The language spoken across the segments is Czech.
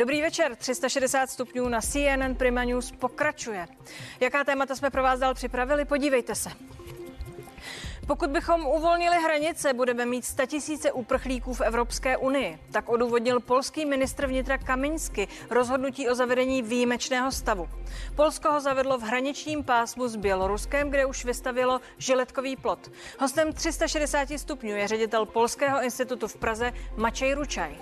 Dobrý večer, 360 stupňů na CNN Prima News pokračuje. Jaká témata jsme pro vás dál připravili, podívejte se. Pokud bychom uvolnili hranice, budeme mít statisíce uprchlíků v Evropské unii. Tak odůvodnil polský ministr vnitra Kamiňsky rozhodnutí o zavedení výjimečného stavu. Polsko ho zavedlo v hraničním pásmu s Běloruskem, kde už vystavilo žiletkový plot. Hostem 360 stupňů je ředitel Polského institutu v Praze Mačej Ručaj.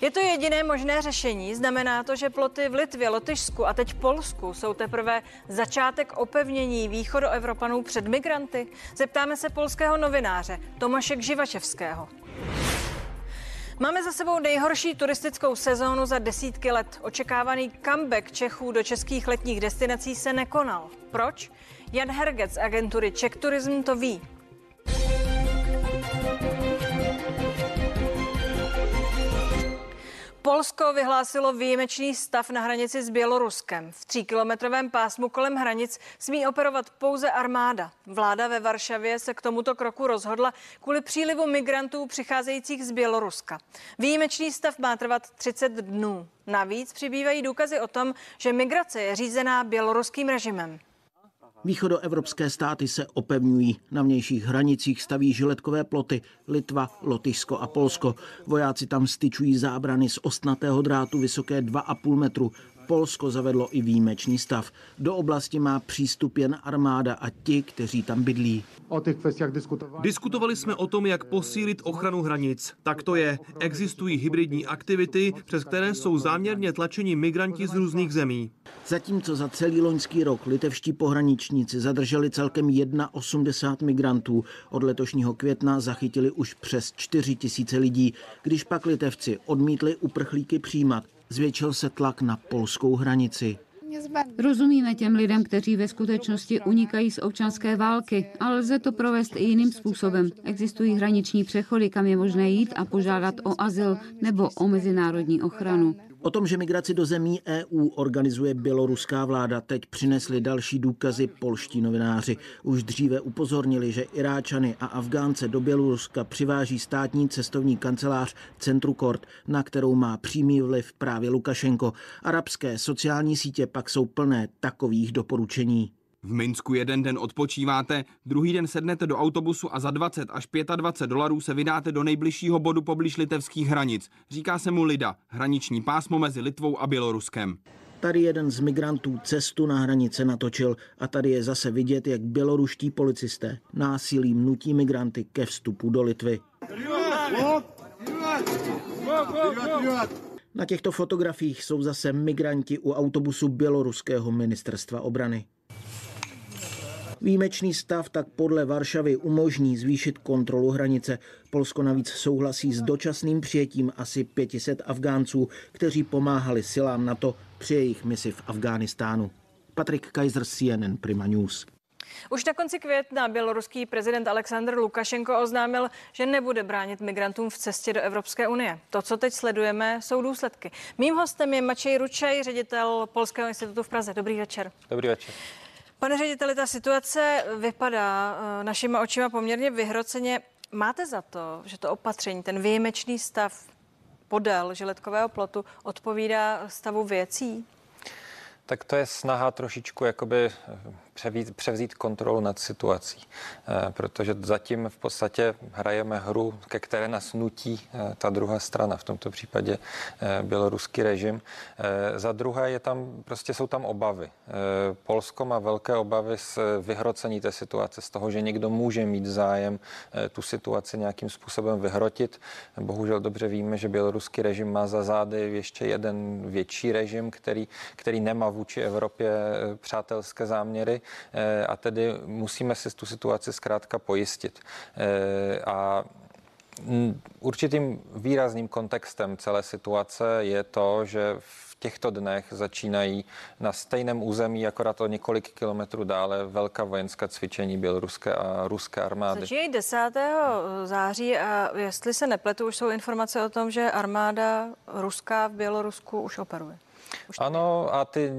Je to jediné možné řešení. Znamená to, že ploty v Litvě, Lotyšsku a teď Polsku jsou teprve začátek opevnění východoevropanů před migranty? Zeptáme se polského novináře Tomaše Živačevského. Máme za sebou nejhorší turistickou sezónu za desítky let. Očekávaný comeback Čechů do českých letních destinací se nekonal. Proč? Jan Hergec z agentury Czech Tourism to ví. Polsko vyhlásilo výjimečný stav na hranici s Běloruskem. V tříkilometrovém pásmu kolem hranic smí operovat pouze armáda. Vláda ve Varšavě se k tomuto kroku rozhodla kvůli přílivu migrantů přicházejících z Běloruska. Výjimečný stav má trvat 30 dnů. Navíc přibývají důkazy o tom, že migrace je řízená běloruským režimem. Východoevropské státy se opevňují. Na vnějších hranicích staví žiletkové ploty Litva, Lotyšsko a Polsko. Vojáci tam styčují zábrany z ostnatého drátu vysoké 2,5 metru. Polsko zavedlo i výjimečný stav. Do oblasti má přístup jen armáda a ti, kteří tam bydlí. O těch kvestiach diskutovali. Diskutovali jsme o tom, jak posílit ochranu hranic. Tak to je. Existují hybridní aktivity, přes které jsou záměrně tlačeni migranti z různých zemí. Zatímco za celý loňský rok litevští pohraničníci zadrželi celkem 1,80 migrantů, od letošního května zachytili už přes 4 tisíce lidí. Když pak litevci odmítli uprchlíky přijímat, zvětšil se tlak na polskou hranici. Rozumíme těm lidem, kteří ve skutečnosti unikají z občanské války, ale lze to provést i jiným způsobem. Existují hraniční přechody, kam je možné jít a požádat o azyl nebo o mezinárodní ochranu. O tom, že migraci do zemí EU organizuje běloruská vláda, teď přinesli další důkazy polští novináři. Už dříve upozornili, že Iráčany a Afgánce do Běloruska přiváží státní cestovní kancelář Centrukort, na kterou má přímý vliv právě Lukašenko. Arabské sociální sítě pak jsou plné takových doporučení. V Minsku jeden den odpočíváte, druhý den sednete do autobusu a za 20 až 25 dolarů se vydáte do nejbližšího bodu poblíž litevských hranic. Říká se mu Lida, hraniční pásmo mezi Litvou a Běloruskem. Tady jeden z migrantů cestu na hranice natočil a tady je zase vidět, jak běloruští policisté násilím nutí migranty ke vstupu do Litvy. Na těchto fotografiích jsou zase migranti u autobusu běloruského ministerstva obrany. Výjimečný stav tak podle Varšavy umožní zvýšit kontrolu hranice. Polsko navíc souhlasí s dočasným přijetím asi 500 Afgánců, kteří pomáhali silám NATO při jejich misi v Afghánistánu. Patrik Kaiser, CNN Prima News. Už na konci května běloruský prezident Aleksandr Lukašenko oznámil, že nebude bránit migrantům v cestě do Evropské unie. To, co teď sledujeme, jsou důsledky. Mým hostem je Mačej Ručej, ředitel Polského institutu v Praze. Dobrý večer. Dobrý večer. Pane řediteli, ta situace vypadá eh, našima očima poměrně vyhroceně. Máte za to, že to opatření, ten výjimečný stav podél žiletkového plotu odpovídá stavu věcí? Tak to je snaha trošičku jakoby převít, převzít kontrolu nad situací, eh, protože zatím v podstatě hrajeme hru, ke které nás nutí eh, ta druhá strana, v tomto případě eh, běloruský režim. Za druhé je tam, prostě jsou tam obavy. Polsko má velké obavy z vyhrocení té situace, z toho, že někdo může mít zájem tu situaci nějakým způsobem vyhrotit. Bohužel dobře víme, že běloruský režim má za zády ještě jeden větší režim, který, který nemá vůči Evropě přátelské záměry a tedy musíme si tu situaci zkrátka pojistit. Eh, a určitým výrazným kontextem celé situace je to, že v těchto dnech začínají na stejném území, akorát o několik kilometrů dále, velká vojenská cvičení běloruské a ruské armády. Začínají 10. září a jestli se nepletu, už jsou informace o tom, že armáda ruská v Bělorusku už operuje. Už ano, a ty,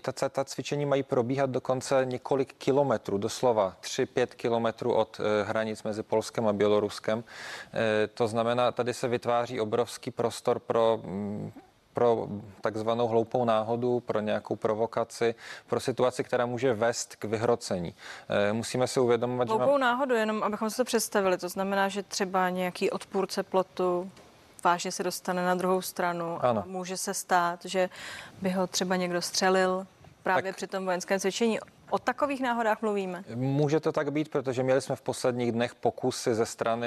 ta, ta cvičení mají probíhat dokonce několik kilometrů, doslova 3-5 kilometrů od e, hranic mezi Polskem a Běloruskem. E, to znamená, tady se vytváří obrovský prostor pro mm, pro takzvanou hloupou náhodu, pro nějakou provokaci, pro situaci, která může vést k vyhrocení. Eh, musíme si uvědomovat, hloupou že... Hloupou náhodu, jenom abychom si to představili. To znamená, že třeba nějaký odpůrce plotu vážně se dostane na druhou stranu ano. a může se stát, že by ho třeba někdo střelil právě tak... při tom vojenském cvičení. O takových náhodách mluvíme? Může to tak být, protože měli jsme v posledních dnech pokusy ze strany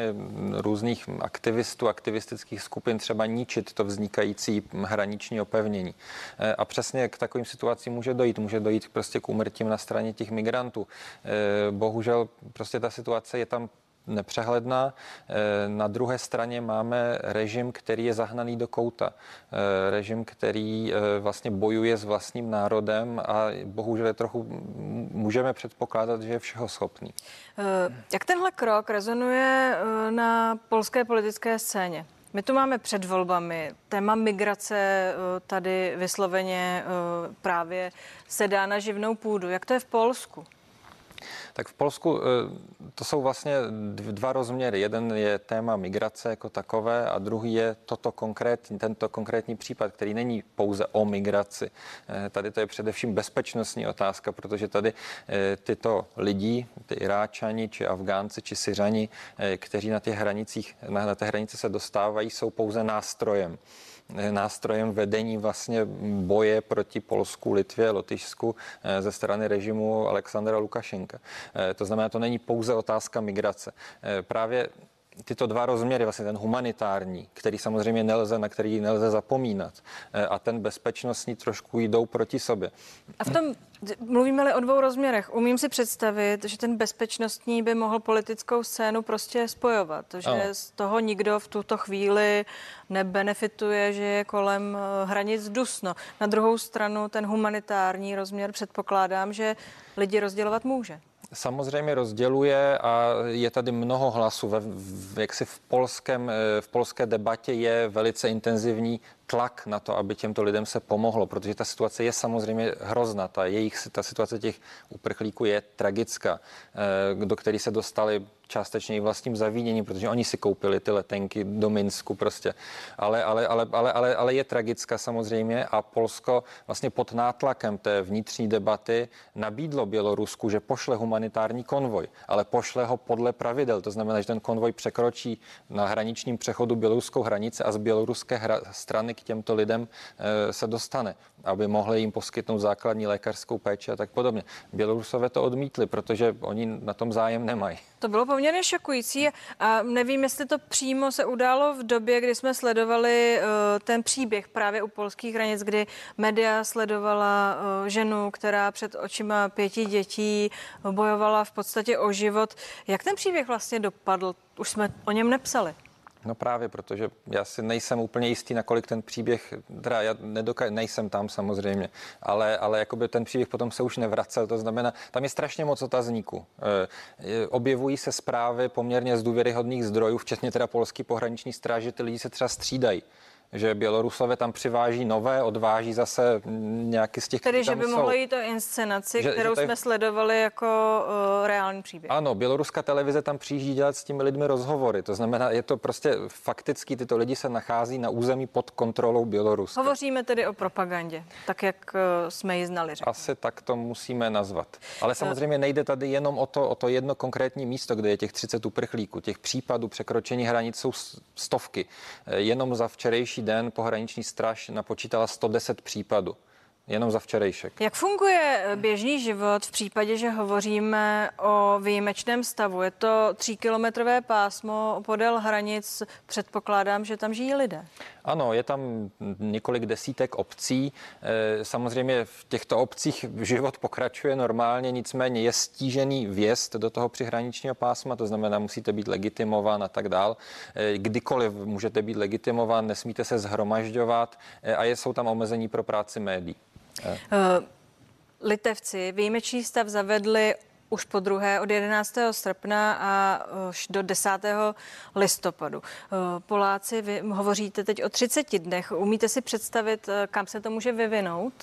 různých aktivistů, aktivistických skupin třeba ničit to vznikající hraniční opevnění. E, a přesně k takovým situacím může dojít. Může dojít prostě k úmrtím na straně těch migrantů. E, bohužel prostě ta situace je tam nepřehledná. Eh, na druhé straně máme režim, který je zahnaný do kouta. Eh, režim, který eh, vlastně bojuje s vlastním národem a bohužel trochu můžeme předpokládat, že je všeho schopný. Jak tenhle krok rezonuje na polské politické scéně? My tu máme před volbami téma migrace tady vysloveně právě sedá na živnou půdu. Jak to je v Polsku? Tak v Polsku eh, to jsou vlastně dva rozměry. Jeden je téma migrace jako takové a druhý je toto konkrétní, tento konkrétní případ, který není pouze o migraci. Eh, tady to je především bezpečnostní otázka, protože tady eh, tyto lidi, ty Iráčani, či Afgánci, či Syřani, kteří na těch hranicích, na, na té hranice se dostávají, jsou pouze nástrojem nástrojem vedení vlastně boje proti Polsku, Litvě, Lotyšsku eh, ze strany režimu Alexandra Lukašenka. Eh, to znamená, to není pouze otázka migrace. Eh, právě tyto dva rozměry, vlastně ten humanitární, který samozřejmě nelze, na který nelze zapomínat, a ten bezpečnostní trošku jdou proti sobě. A v tom mluvíme-li o dvou rozměrech, umím si představit, že ten bezpečnostní by mohl politickou scénu prostě spojovat, že ano. z toho nikdo v tuto chvíli nebenefituje, že je kolem eh, hranic dusno. Na druhou stranu ten humanitární rozměr předpokládám, že lidi rozdělovat může samozřejmě rozděluje a je tady mnoho hlasů. Ve, v, jaksi v, polském, eh, v polské debatě je velice intenzivní tlak na to, aby těmto lidem se pomohlo, protože ta situace je samozřejmě hrozná. Ta, jejich, ta situace těch uprchlíků je tragická, eh, do který se dostali částečně i vlastním zavíněním, protože oni si koupili ty letenky do Minsku prostě. Ale, ale, ale, ale, ale, ale je tragická samozřejmě a Polsko vlastně pod nátlakem té vnitřní debaty nabídlo Bělorusku, že pošle humanitární konvoj, ale pošle ho podle pravidel. To znamená, že ten konvoj překročí na hraničním přechodu běloruskou hranici a z běloruské hra, strany k těmto lidem e, se dostane, aby mohli jim poskytnout základní lékařskou péči a tak podobně. Bělorusové to odmítli, protože oni na tom zájem nemají. To bylo poměrně šokující a nevím, jestli to přímo se událo v době, kdy jsme sledovali uh, ten příběh právě u polských hranic, kdy média sledovala uh, ženu, která před očima pěti dětí bojovala v podstatě o život. Jak ten příběh vlastně dopadl? Už jsme o něm nepsali. No právě, protože já si nejsem úplně jistý, nakolik ten příběh, teda já nedoka- nejsem tam samozřejmě, ale, ale jakoby ten příběh potom se už nevracel, to znamená, tam je strašně moc otazníků. E, objevují se zprávy poměrně z důvěryhodných zdrojů, včetně teda polský pohraniční stráže, ty lidi se třeba střídají že Bělorusové tam přiváží nové, odváží zase nějaký z těch, Tedy, že by mohlo jít o inscenaci, že, kterou že tady... jsme sledovali jako uh, reálný příběh. Ano, běloruská televize tam přijíždí dělat s těmi lidmi rozhovory. To znamená, je to prostě fakticky, tyto lidi se nachází na území pod kontrolou Běloruska. Hovoříme tedy o propagandě, tak jak uh, jsme ji znali. Řekněme. Asi tak to musíme nazvat. Ale samozřejmě nejde tady jenom o to, o to jedno konkrétní místo, kde je těch 30 uprchlíků. Těch případů překročení hranic jsou stovky. Jenom za včerejší den pohraniční straž napočítala 110 případů. Jenom za včerejšek. Jak funguje běžný život v případě, že hovoříme o výjimečném stavu? Je to tříkilometrové pásmo podél hranic. Předpokládám, že tam žijí lidé. Ano, je tam několik desítek obcí. Eh, samozřejmě v těchto obcích život pokračuje normálně, nicméně je stížený vjezd do toho přihraničního pásma, to znamená, musíte být legitimován a tak dál. Eh, kdykoliv můžete být legitimován, nesmíte se zhromažďovat eh, a jsou tam omezení pro práci médií. Uh, Litevci výjimečný stav zavedli už po druhé od 11. srpna a už do 10. listopadu. Uh, Poláci, vy hovoříte teď o 30 dnech. Umíte si představit, kam se to může vyvinout?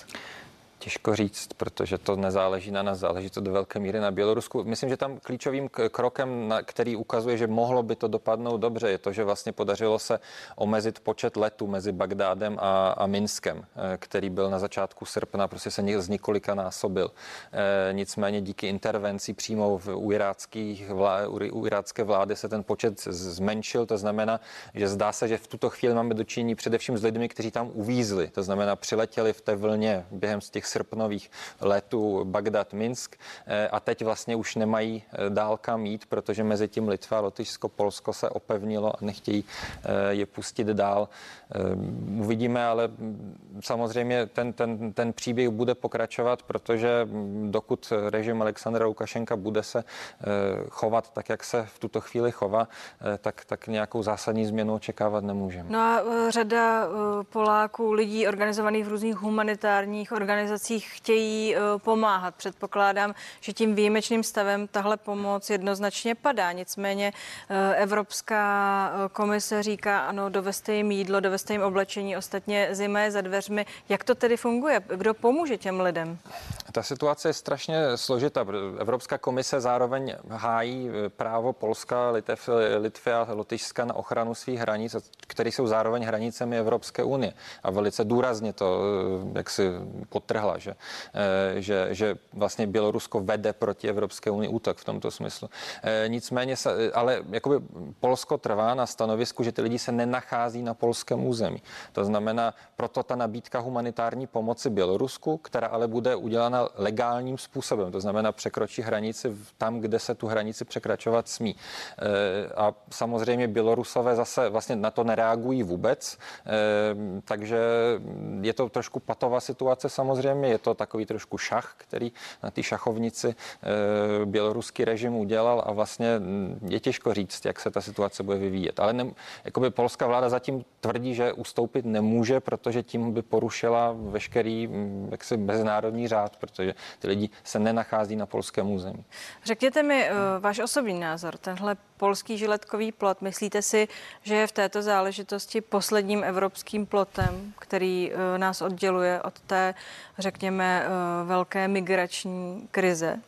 Těžko říct, protože to nezáleží na nás, záleží to do velké míry na Bělorusku. Myslím, že tam klíčovým krokem, na, který ukazuje, že mohlo by to dopadnout dobře, je to, že vlastně podařilo se omezit počet letů mezi Bagdádem a, a Minskem, eh, který byl na začátku srpna, prostě se z několika násobil. E, nicméně díky intervenci přímo v, u, iráckých vlá, u irácké vlády se ten počet zmenšil, to znamená, že zdá se, že v tuto chvíli máme dočinění především s lidmi, kteří tam uvízli, to znamená přiletěli v té vlně během z těch srpnových letů Bagdad-Minsk eh, a teď vlastně už nemají eh, dál kam jít, protože mezi tím Litva, Lotyšsko, Polsko se opevnilo a nechtějí eh, je pustit dál. Uvidíme, ale samozřejmě ten, ten, ten příběh bude pokračovat, protože dokud režim Alexandra Lukašenka bude se chovat tak, jak se v tuto chvíli chová, tak, tak nějakou zásadní změnu očekávat nemůžeme. No a řada Poláků, lidí organizovaných v různých humanitárních organizacích chtějí eh, pomáhat. Předpokládám, že tím výjimečným stavem tahle pomoc jednoznačně padá. Nicméně eh, Evropská eh, komise říká, ano, dovezte jim jídlo, dovezte jim oblečení, ostatně zima je za dveřmi. Jak to tedy funguje? Kdo pomůže těm lidem? Ta situace je strašně složitá. Evropská komise zároveň hájí právo Polska, Litev, Litvy a Lotyšska na ochranu svých hranic, které jsou zároveň hranicemi Evropské unie. A velice důrazně to, jak si potrhla, že, eh, že, že vlastně Bělorusko vede proti Evropské unii útok v tomto smyslu. Eh, nicméně, se, ale jakoby Polsko trvá na stanovisku, že ty lidi se nenachází na polském území. To znamená, proto ta nabídka humanitární pomoci Bělorusku, která ale bude udělána legálním způsobem, to znamená překročí hranici tam, kde se tu hranici překračovat smí. Eh, a samozřejmě Bělorusové zase vlastně na to nereagují vůbec, takže je to trošku patová situace samozřejmě, je to takový trošku šach, který na té šachovnici e, běloruský režim udělal a vlastně mm, je těžko říct, jak se ta situace bude vyvíjet. Ale ne, jakoby polská vláda zatím tvrdí, že ustoupit nemůže, protože tím by porušila veškerý mm, jaksi mezinárodní řád, protože ty lidi se nenachází na polském území. Řekněte mi uh, váš osobní názor. Tenhle polský žiletkový plot, myslíte si, že je v této záležitosti posledním evropským plotem, který uh, nás odděluje od té, řekněme, uh, velké migrační krize?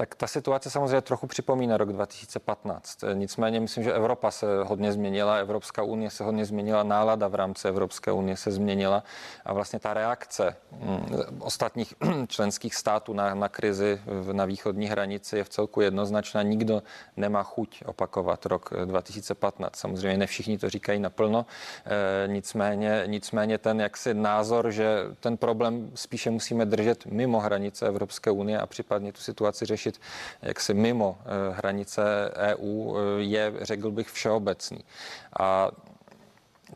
Tak ta situace samozřejmě trochu připomíná rok 2015. Nicméně myslím, že Evropa se hodně změnila, Evropská unie se hodně změnila, nálada v rámci Evropské unie se změnila a vlastně ta reakce mm, ostatních členských států na, na krizi na východní hranici je v celku jednoznačná. Nikdo nemá chuť opakovat rok 2015. Samozřejmě ne všichni to říkají naplno, nicméně, nicméně ten jaksi názor, že ten problém spíše musíme držet mimo hranice Evropské unie a případně tu situaci řešit řešit jaksi mimo eh, hranice EU, eh, je, řekl bych, všeobecný. A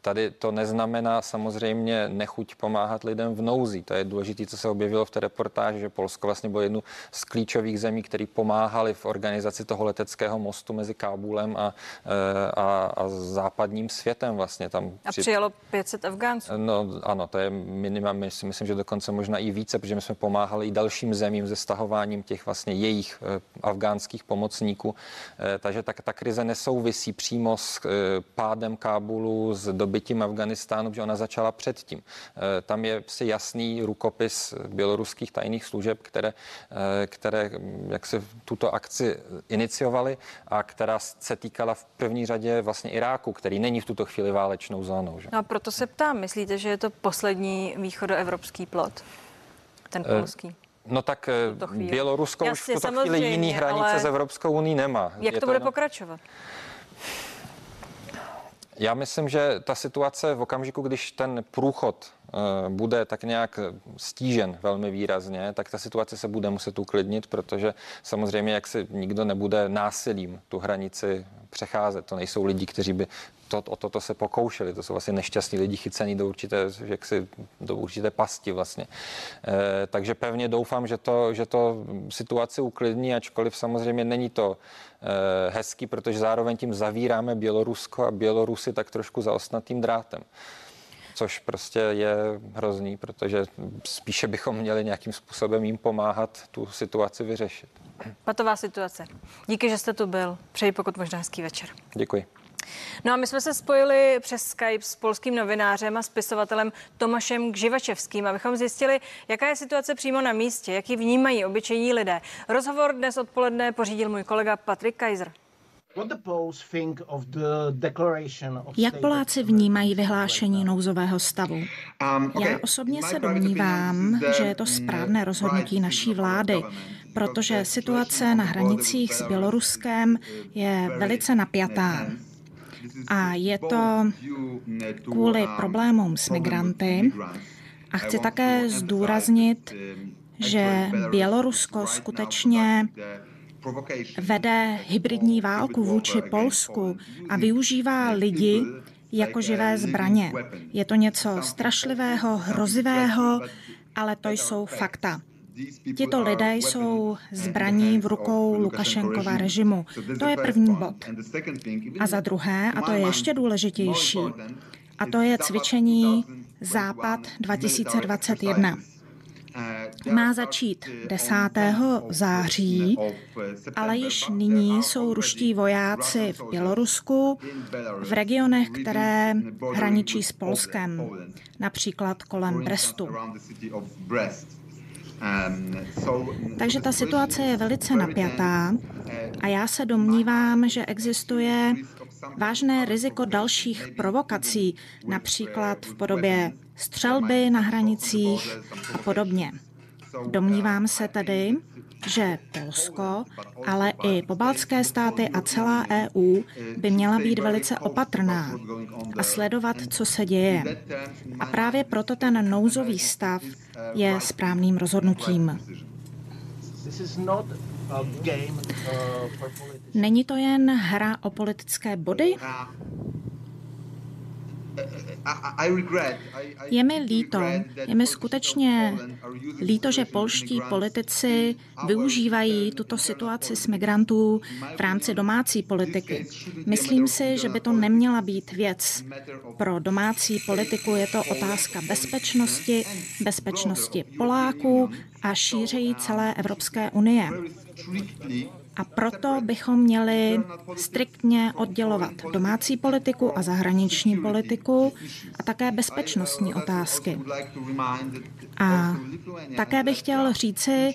Tady to neznamená samozřejmě nechuť pomáhat lidem v nouzi. To je důležité, co se objevilo v té reportáži, že Polsko vlastně bylo jednu z klíčových zemí, který pomáhali v organizaci toho leteckého mostu mezi Kábulem a, eh, a, a západním světem vlastně. Tam a přijelo 500 Afgánců. No ano, to je minimum, myslím, že dokonce možná i více, protože my jsme pomáhali i dalším zemím se stahováním těch vlastně jejich eh, afgánských pomocníků. Eh, takže tak ta krize nesouvisí přímo s pádem Kábulu, s dobytím Afganistánu, že ona začala předtím. Eh, tam je si jasný rukopis běloruských tajných služeb, které, eh, které hm, jak se tuto akci iniciovaly a která se týkala v první řadě vlastně Iráku, který není v tuto chvíli válečnou zónou. Že? No a proto se ptám, myslíte, že je to poslední východoevropský plot, ten eh, polský? No tak Bělorusko Jasně, už v tuto chvíli jiný hranice s Evropskou uní nemá. Jak je to bude jenom... pokračovat? Já myslím, že ta situace v okamžiku, když ten průchod eh, bude tak nějak stížen velmi výrazně, tak ta situace se bude muset uklidnit, protože samozřejmě, jak se nikdo nebude násilím tu hranici přecházet. To nejsou lidi, kteří by to, o toto se pokoušeli. To jsou vlastně nešťastní lidi chycený do určité, jaksi, do určité pasti vlastně. E, takže pevně doufám, že to, že to situaci uklidní, ačkoliv samozřejmě není to e, hezký, protože zároveň tím zavíráme Bělorusko a Bělorusy tak trošku za osnatým drátem což prostě je hrozný, protože spíše bychom měli nějakým způsobem jim pomáhat tu situaci vyřešit. Patová situace. Díky, že jste tu byl. Přeji pokud možná hezký večer. Děkuji. No a my jsme se spojili přes Skype s polským novinářem a spisovatelem Tomašem Gživačevským, abychom zjistili, jaká je situace přímo na místě, jak ji vnímají obyčejní lidé. Rozhovor dnes odpoledne pořídil můj kolega Patrik Kaiser. Jak Poláci vnímají vyhlášení nouzového stavu? Um, Já osobně se domnívám, že je to správné rozhodnutí naší vlády, protože situace na hranicích s Běloruskem je velice napjatá. A je to kvůli problémům s migranty. A chci také zdůraznit, že Bělorusko skutečně vede hybridní válku vůči Polsku a využívá lidi jako živé zbraně. Je to něco strašlivého, hrozivého, ale to jsou fakta. Tito lidé jsou zbraní v rukou Lukašenkova režimu. To je první bod. A za druhé, a to je ještě důležitější, a to je cvičení Západ 2021 má začít 10. září, ale již nyní jsou ruští vojáci v Bělorusku, v regionech, které hraničí s Polskem, například kolem Brestu. Takže ta situace je velice napjatá a já se domnívám, že existuje vážné riziko dalších provokací, například v podobě střelby na hranicích a podobně. Domnívám se tedy, že Polsko, ale i pobaltské státy a celá EU by měla být velice opatrná a sledovat, co se děje. A právě proto ten nouzový stav je správným rozhodnutím. Není to jen hra o politické body? Je mi líto, je mi skutečně líto, že polští politici využívají tuto situaci s migrantů v rámci domácí politiky. Myslím si, že by to neměla být věc pro domácí politiku. Je to otázka bezpečnosti, bezpečnosti Poláků a šířejí celé Evropské unie. A proto bychom měli striktně oddělovat domácí politiku a zahraniční politiku a také bezpečnostní otázky. A také bych chtěl říci,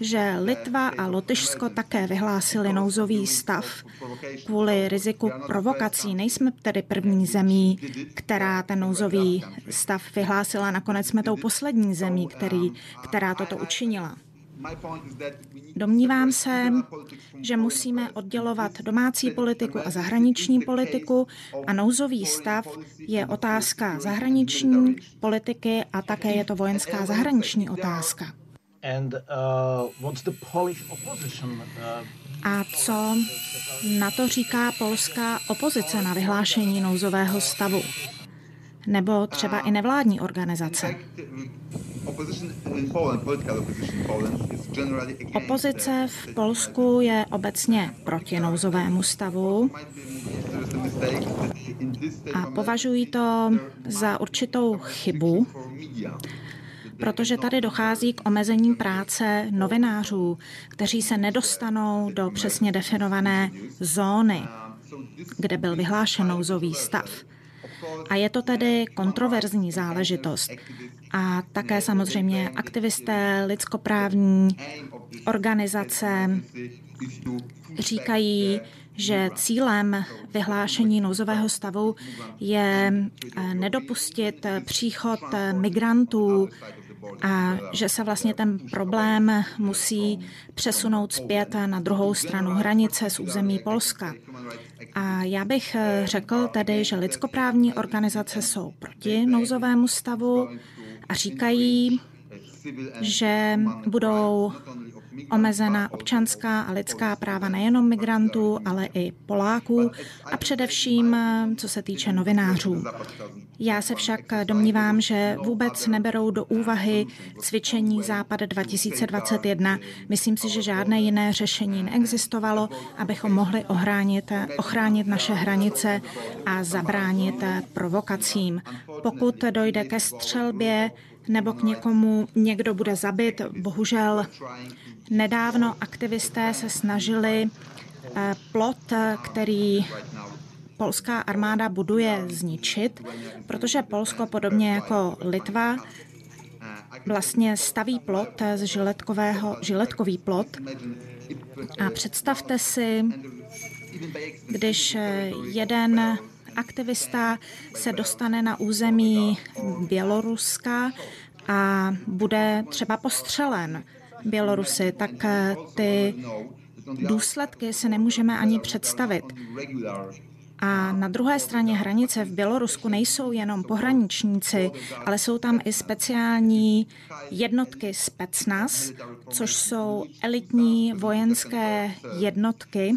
že Litva a Lotyšsko také vyhlásili nouzový stav kvůli riziku provokací. Nejsme tedy první zemí, která ten nouzový stav vyhlásila. Nakonec jsme tou poslední zemí, který, která toto učinila. Domnívám se, že musíme oddělovat domácí politiku a zahraniční politiku a nouzový stav je otázka zahraniční politiky a také je to vojenská zahraniční otázka. Uh, uh, a co na to říká polská opozice na vyhlášení nouzového stavu? Nebo třeba i nevládní organizace? Opozice v Polsku je obecně proti nouzovému stavu a považují to za určitou chybu, protože tady dochází k omezení práce novinářů, kteří se nedostanou do přesně definované zóny, kde byl vyhlášen nouzový stav. A je to tedy kontroverzní záležitost. A také samozřejmě aktivisté, lidskoprávní organizace říkají, že cílem vyhlášení nouzového stavu je eh, nedopustit příchod migrantů a že se vlastně ten problém musí přesunout zpět na druhou stranu hranice z území Polska. A já bych eh, řekl tedy, že lidskoprávní organizace jsou proti nouzovému stavu a říkají, že budou omezena občanská a lidská práva nejenom migrantů, ale i Poláků a především co se týče novinářů. Já se však domnívám, že vůbec neberou do úvahy cvičení Západ 2021. Myslím si, že žádné jiné řešení neexistovalo, abychom mohli ochránit, ochránit naše hranice a zabránit provokacím. Pokud dojde ke střelbě, nebo k někomu někdo bude zabit. Bohužel nedávno aktivisté se snažili eh, plot, který polská armáda buduje zničit, protože Polsko, podobně jako Litva, vlastně staví plot z žiletkového, žiletkový plot. A představte si, když jeden aktivista se dostane na území Běloruska a bude třeba postřelen Bělorusy, tak ty důsledky se nemůžeme ani představit. A na druhé straně hranice v Bělorusku nejsou jenom pohraničníci, ale jsou tam i speciální jednotky Specnaz, což jsou elitní vojenské jednotky,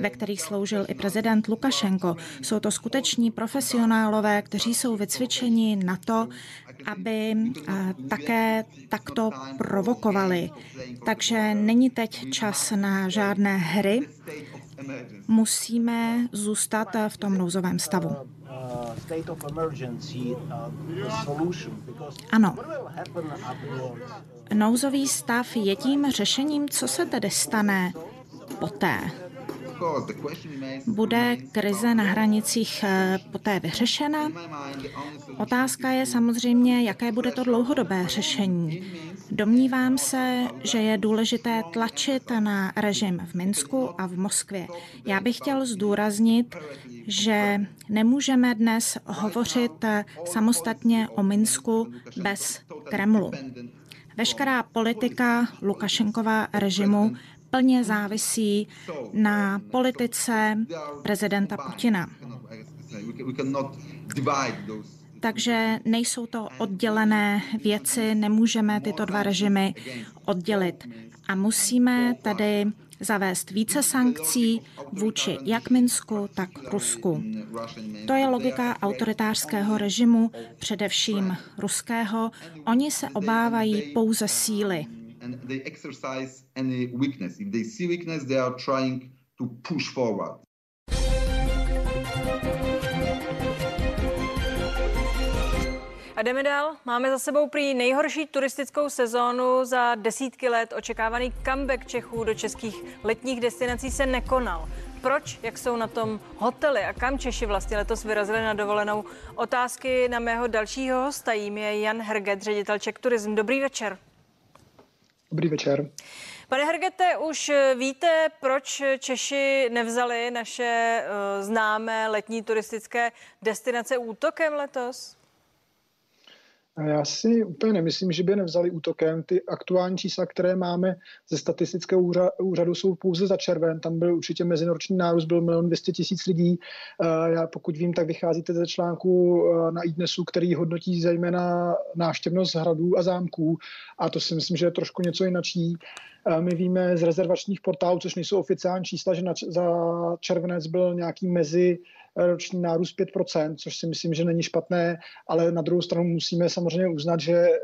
ve kterých sloužil i prezident Lukašenko. Jsou to skuteční profesionálové, kteří jsou vycvičeni na to, aby také takto provokovali. Takže není teď čas na žádné hry, musíme zůstat v tom nouzovém stavu. Ano. Nouzový stav je tím řešením, co se tedy stane poté. Bude krize na hranicích eh, poté vyřešena? Otázka je samozřejmě, jaké bude to dlouhodobé řešení. Domnívám se, že je důležité tlačit na režim v Minsku a v Moskvě. Já bych chtěl zdůraznit, že nemůžeme dnes hovořit samostatně o Minsku bez Kremlu. Veškerá politika Lukašenkova režimu plně závisí na politice prezidenta Putina. Takže nejsou to oddělené věci, nemůžeme tyto dva režimy oddělit. A musíme tady zavést více sankcí vůči jak Minsku, tak Rusku. To je logika autoritářského režimu, především ruského. Oni se obávají pouze síly, A jdeme dál. Máme za sebou prý nejhorší turistickou sezónu za desítky let. Očekávaný comeback Čechů do českých letních destinací se nekonal. Proč? Jak jsou na tom hotely a kam Češi vlastně letos vyrazili na dovolenou? Otázky na mého dalšího hosta, jím je Jan Herget, ředitel Czech Tourism. Dobrý večer. Dobrý večer. Pane Hergete, už víte, proč Češi nevzali naše uh, známé letní turistické destinace útokem letos? Já si úplně nemyslím, že by nevzali útokem. Ty aktuální čísla, které máme ze statistického úřadu, jsou pouze za červen. Tam byl určitě mezinoroční nárůst, byl milion 200 tisíc lidí. Já pokud vím, tak vycházíte ze článku eh, na iDnesu, který hodnotí zejména návštěvnost hradů a zámků. A to si myslím, že je trošku něco jinačí. My víme z rezervačních portálů, což nejsou oficiální čísla, že za červenec byl nějaký mezi roční nárůst 5%, což si myslím, že není špatné, ale na druhou stranu musíme samozřejmě uznat, že eh,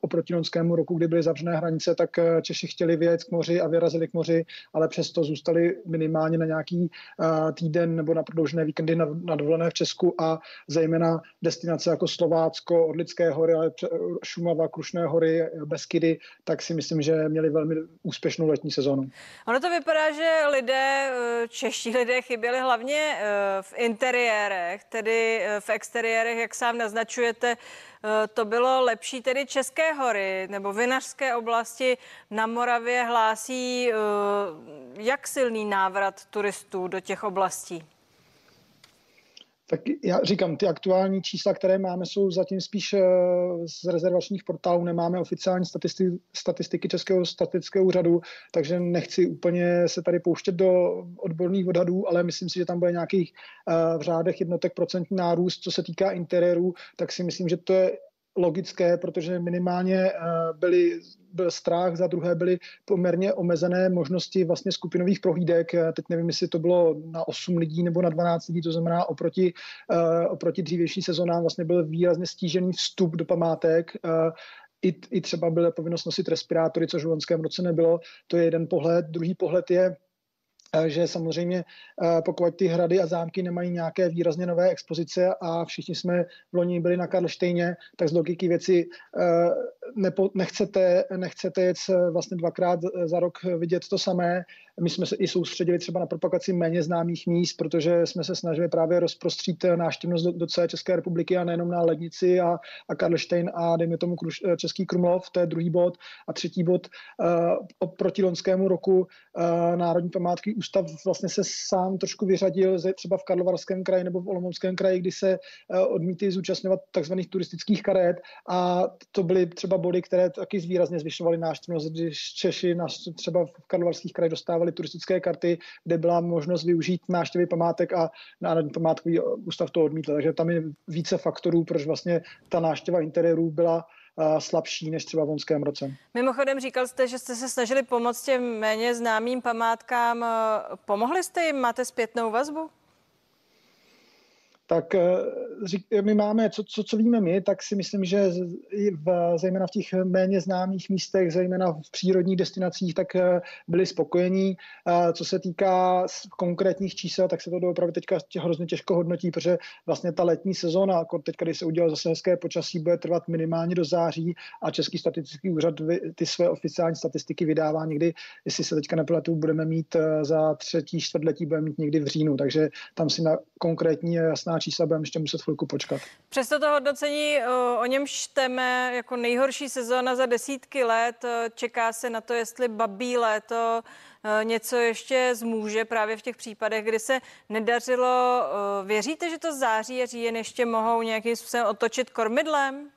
oproti loňskému roku, kdy byly zavřené hranice, tak eh, Češi chtěli vyjet k moři a vyrazili k moři, ale přesto zůstali minimálně na nějaký eh, týden nebo na prodloužené víkendy na, dovolené v Česku a zejména destinace jako Slovácko, Orlické hory, ale Šumava, Krušné hory, Beskydy, tak si myslím, že měli velmi úspěšnou letní sezonu. Ono to vypadá, že lidé, čeští lidé chyběli hlavně v interiérech, tedy eh, v exteriérech, jak sám naznačujete, eh, to bylo lepší tedy České hory nebo vinařské oblasti na Moravě hlásí eh, jak silný návrat turistů do těch oblastí? Tak já říkám, ty aktuální čísla, které máme, jsou zatím spíš eh, z rezervačních portálů, nemáme oficiální statistiky, statistiky Českého statistického úřadu, takže nechci úplně se tady pouštět do odborných odhadů, ale myslím si, že tam bude nějakých eh, v řádech jednotek procentní nárůst. Co se týká interiéru, tak si myslím, že to je logické, protože minimálně eh, byly byl strach, za druhé byly poměrně omezené možnosti vlastně skupinových prohlídek. Teď nevím, jestli to bylo na 8 lidí nebo na 12 lidí, to znamená oproti, uh, oproti dřívější sezónám vlastně byl výrazně stížený vstup do památek. I, I třeba byla povinnost nosit respirátory, což v loňském roce nebylo. To je jeden pohled. Druhý pohled je, že samozřejmě pokud ty hrady a zámky nemají nějaké výrazně nové expozice a všichni jsme v loni byli na Karlštejně, tak z logiky věci nepo, nechcete, nechcete jet vlastně dvakrát za rok vidět to samé. My jsme se i soustředili třeba na propagaci méně známých míst, protože jsme se snažili právě rozprostřít návštěvnost do, do celé České republiky a nejenom na Lednici a, a Karlštejn a dejme tomu Kruš, Český Krumlov, to je druhý bod. A třetí bod, uh, oproti loňskému roku uh, Národní památky ústav vlastně se sám trošku vyřadil ze, třeba v Karlovarském kraji nebo v Olomouckém kraji, kdy se uh, odmítli zúčastňovat takzvaných turistických karet a to byly třeba body, které taky výrazně zvyšovaly návštěvnost, když Češi třeba v Karlovarských krajích dostávali turistické karty, kde byla možnost využít návštěvy památek a Národní památkový ústav to odmítl. Takže tam je více faktorů, proč vlastně ta návštěva interiérů byla slabší než třeba v loňském roce. Mimochodem říkal jste, že jste se snažili pomoct těm méně známým památkám. Pomohli jste jim? Máte zpětnou vazbu? Tak eh, my máme, co, co, co víme my, tak si myslím, že v, zejména v těch méně známých místech, zejména v přírodních destinacích, tak eh, byli spokojení. Co se týká konkrétních čísel, tak se to opravdu teďka hrozně těžko hodnotí, protože vlastně ta letní sezóna, jako teď, když se udělal zase hezké počasí, bude trvat minimálně do září a Český statistický úřad ty své oficiální statistiky vydává někdy, jestli se teďka nepletu, budeme mít eh, za třetí čtvrtletí, budeme mít někdy v říjnu, takže tam si na konkrétní jasná jasná čísla, budeme ještě muset chvilku počkat. Přesto to hodnocení, o něm čteme jako nejhorší sezóna za desítky let. Čeká se na to, jestli babí léto něco ještě zmůže právě v těch případech, kdy se nedařilo. Věříte, že to září a říjen ještě mohou nějakým způsobem otočit kormidlem?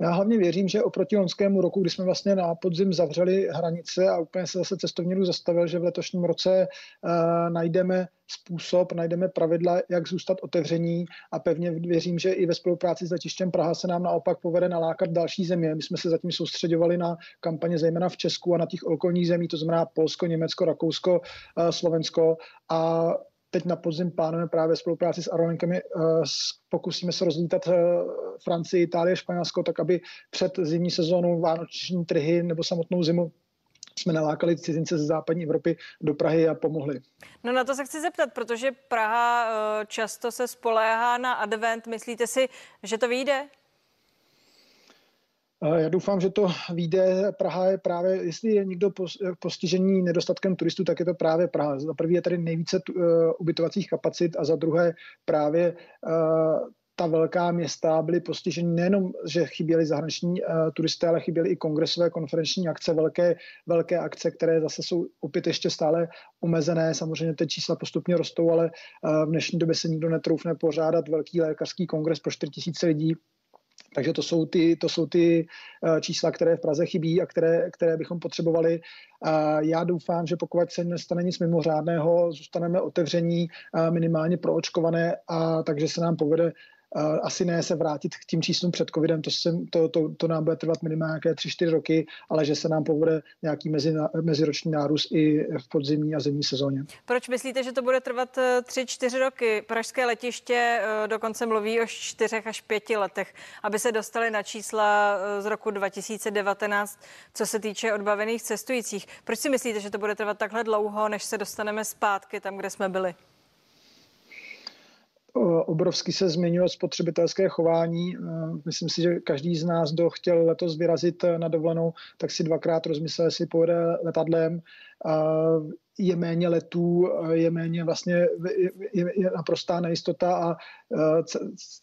Já hlavně věřím, že oproti loňskému roku, kdy jsme vlastně na podzim zavřeli hranice a úplně se zase cestovní ruch zastavil, že v letošním roce uh, najdeme způsob, najdeme pravidla, jak zůstat otevření a pevně věřím, že i ve spolupráci s letištěm Praha se nám naopak povede nalákat další země. My jsme se zatím soustředovali na kampaně zejména v Česku a na těch okolních zemí, to znamená Polsko, Německo, Rakousko, uh, Slovensko a teď na podzim plánujeme právě spolupráci s Aerolinkami, eh, pokusíme se rozlítat eh, Francii, Itálie, Španělsko, tak aby před zimní sezónou vánoční trhy nebo samotnou zimu jsme nalákali cizince ze západní Evropy do Prahy a pomohli. No na to se chci zeptat, protože Praha eh, často se spoléhá na advent. Myslíte si, že to vyjde? Já doufám, že to vyjde. Praha je právě, jestli je někdo postižený nedostatkem turistů, tak je to právě Praha. Za prvý je tady nejvíce uh, ubytovacích kapacit a za druhé právě uh, ta velká města byly postiženy nejenom, že chyběly zahraniční uh, turisté, ale chyběly i kongresové konferenční akce, velké, velké akce, které zase jsou opět ještě stále omezené. Samozřejmě ty čísla postupně rostou, ale uh, v dnešní době se nikdo netroufne pořádat velký lékařský kongres pro 4 000 lidí takže to jsou ty, to jsou ty eh, čísla, které v Praze chybí a které, které bychom potřebovali. Já doufám, že pokud se nestane nic mimořádného, zůstaneme otevření minimálně proočkované a takže se nám povede asi ne se vrátit k tím číslům před covidem, to, se, to, to, to nám bude trvat minimálně nějaké 3-4 roky, ale že se nám povede nějaký mezi, meziroční nárůst i v podzimní a zimní sezóně. Proč myslíte, že to bude trvat 3-4 eh, roky? Pražské letiště eh, dokonce mluví o 4 až 5 letech, aby se dostali na čísla eh, z roku 2019, co se týče odbavených cestujících. Proč si myslíte, že to bude trvat takhle dlouho, než se dostaneme zpátky tam, kde jsme byli? Obrovsky se změnilo spotřebitelské chování. Myslím si, že každý z nás, kdo chtěl letos vyrazit na dovolenou, tak si dvakrát rozmyslel, jestli pojede letadlem je méně letů, je méně vlastně, je, je naprostá nejistota a e,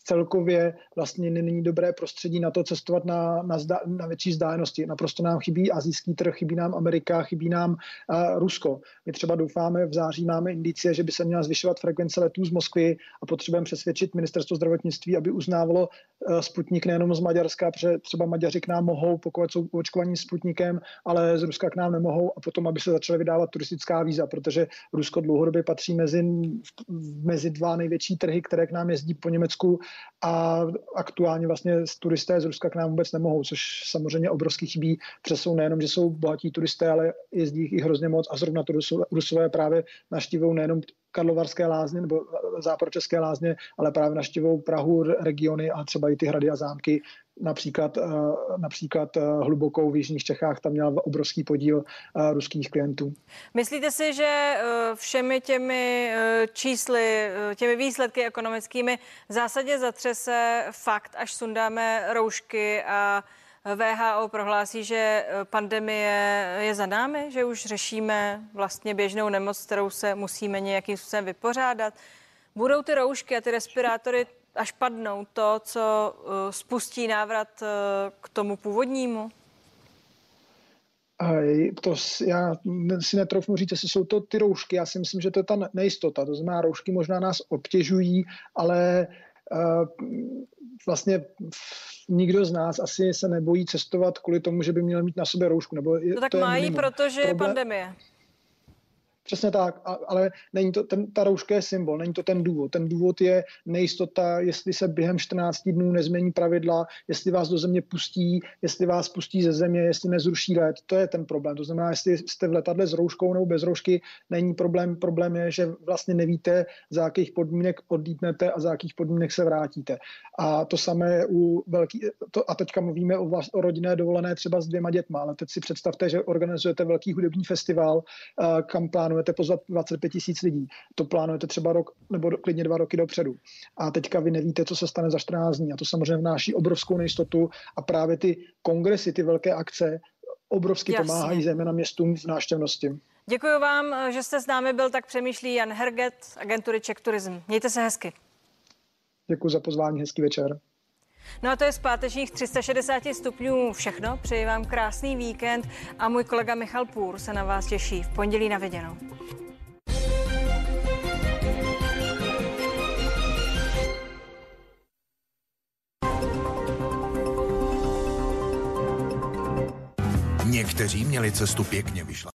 celkově vlastně není dobré prostředí na to cestovat na, na, zda, na větší vzdálenosti. Naprosto nám chybí azijský trh, chybí nám Amerika, chybí nám uh, Rusko. My třeba doufáme, v září máme indicie, že by se měla zvyšovat frekvence letů z Moskvy a potřebujeme přesvědčit ministerstvo zdravotnictví, aby uznávalo uh, Sputnik nejenom z Maďarska, protože třeba Maďaři k nám mohou, pokud jsou očkovaní Sputnikem, ale z Ruska k nám nemohou a potom, aby se začaly vydávat turistická víza, protože Rusko dlouhodobě patří mezi, mezi dva největší trhy, které k nám jezdí po Německu a aktuálně vlastně turisté z Ruska k nám vůbec nemohou, což samozřejmě obrovský chybí, jsou nejenom, že jsou bohatí turisté, ale jezdí jich i hrozně moc a zrovna to Rusové právě naštívují nejenom Karlovarské lázně nebo západočeské lázně, ale právě naštěvou Prahu, regiony a třeba i ty hrady a zámky například, například hlubokou v Jižních Čechách, tam měla obrovský podíl ruských klientů. Myslíte si, že všemi těmi čísly, těmi výsledky ekonomickými v zásadě zatřese fakt, až sundáme roušky a VHO prohlásí, že pandemie je za námi, že už řešíme vlastně běžnou nemoc, kterou se musíme nějakým způsobem vypořádat. Budou ty roušky a ty respirátory až padnou to, co uh, spustí návrat uh, k tomu původnímu? To já si netrofnu říct, jestli jsou to ty roušky. Já si myslím, že to je ta nejistota. To znamená, roušky možná nás obtěžují, ale uh, vlastně nikdo z nás asi se nebojí cestovat kvůli tomu, že by měl mít na sobě roušku. Nebo no tak to mají, protože je pandemie. Přesně tak, ale není to, ten, ta rouška je symbol, není to ten důvod. Ten důvod je nejistota, jestli se během 14 dnů nezmění pravidla, jestli vás do země pustí, jestli vás pustí ze země, jestli nezruší let. To je ten problém. To znamená, jestli jste v letadle s rouškou nebo bez roušky, není problém. Problém je, že vlastně nevíte, za jakých podmínek odlítnete a za jakých podmínek se vrátíte. A to samé je u velký, to, a teďka mluvíme o, vlast, o rodinné dovolené třeba s dvěma dětma, ale teď si představte, že organizujete velký hudební festival, kam plánujete plánujete pozvat 25 tisíc lidí, to plánujete třeba rok nebo klidně dva roky dopředu. A teďka vy nevíte, co se stane za 14 dní. A to samozřejmě vnáší obrovskou nejistotu a právě ty kongresy, ty velké akce obrovsky Jasně. pomáhají zejména městům v náštěvnosti. Děkuji vám, že jste s námi byl, tak přemýšlí Jan Herget, agentury Czech Tourism. Mějte se hezky. Děkuji za pozvání, hezký večer. No a to je z pátečních 360 stupňů všechno. Přeji vám krásný víkend a můj kolega Michal Půr se na vás těší v pondělí na viděnou. Někteří měli cestu pěkně vyšla.